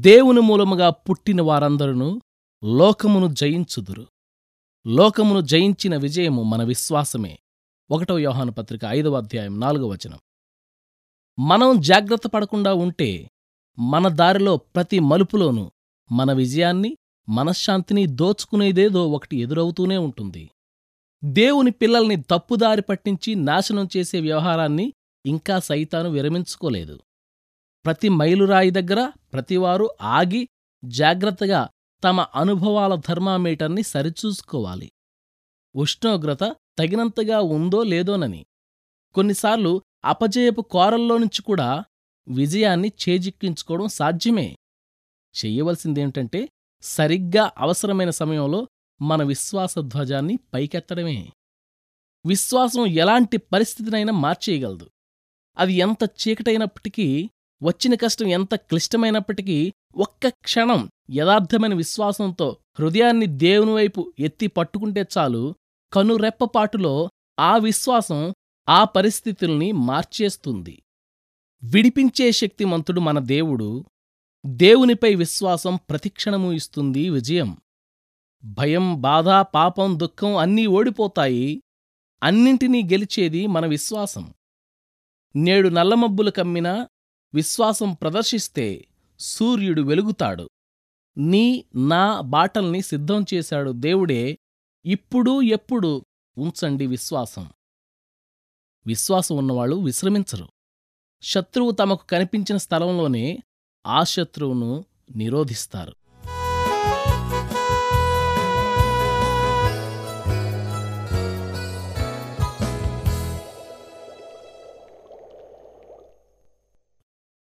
దేవుని మూలముగా పుట్టిన వారందరూ లోకమును జయించుదురు. లోకమును జయించిన విజయము మన విశ్వాసమే. ఒకటో యోహాను పత్రిక ఐదవ అధ్యాయం నాలుగవ వచనం. మనం జాగ్రత్త పడకుండా ఉంటే మన దారిలో ప్రతి మలుపులోనూ మన విజయాన్ని మనశ్శాంతిని దోచుకునేదేదో ఒకటి ఎదురవుతూనే ఉంటుంది. దేవుని పిల్లల్ని తప్పుదారి పట్టించి నాశనం చేసే వ్యవహారాన్ని ఇంకా సైతాను విరమించుకోలేదు. ప్రతి మైలురాయి దగ్గర ప్రతివారు ఆగి జాగ్రత్తగా తమ అనుభవాల థర్మామీటర్ని సరిచూసుకోవాలి. ఉష్ణోగ్రత తగినంతగా ఉందో లేదోనని. కొన్నిసార్లు అపజయపు కోరల్లో నుంచి కూడా విజయాన్ని చేజిక్కించుకోవడం సాధ్యమే. చెయ్యవలసిందేమిటంటే సరిగ్గా అవసరమైన సమయంలో మన విశ్వాస ధ్వజాన్ని పైకెత్తడమే. విశ్వాసం ఎలాంటి పరిస్థితినైనా మార్చేయగలదు. అది ఎంత చీకటైనప్పటికీ వచ్చిన కష్టం ఎంత క్లిష్టమైనప్పటికీ ఒక్క క్షణం యథార్థమైన విశ్వాసంతో హృదయాన్ని దేవుని వైపు ఎత్తి పట్టుకుంటే చాలు కనురెప్పపాటులో ఆ విశ్వాసం ఆ పరిస్థితుల్ని మార్చేస్తుంది. విడిపించే శక్తిమంతుడు మన దేవుడు. దేవునిపై విశ్వాసం ప్రతిక్షణము ఇస్తుంది విజయం. భయం బాధ పాపం దుఃఖం అన్నీ ఓడిపోతాయి. అన్నింటినీ గెలిచేది మన విశ్వాసం. నేడు నల్లమబ్బులు కమ్మినా విశ్వాసం ప్రదర్శిస్తే సూర్యుడు వెలుగుతాడు. నీ నా బాటల్ని సిద్ధం చేశాడు దేవుడే ఇప్పుడు ఎప్పుడు ఉంచండి విశ్వాసం. విశ్వాసం ఉన్నవాళ్ళు విశ్రమించరు. శత్రువు తమకు కనిపించిన స్థలంలోనే ఆ శత్రువును నిరోధిస్తారు.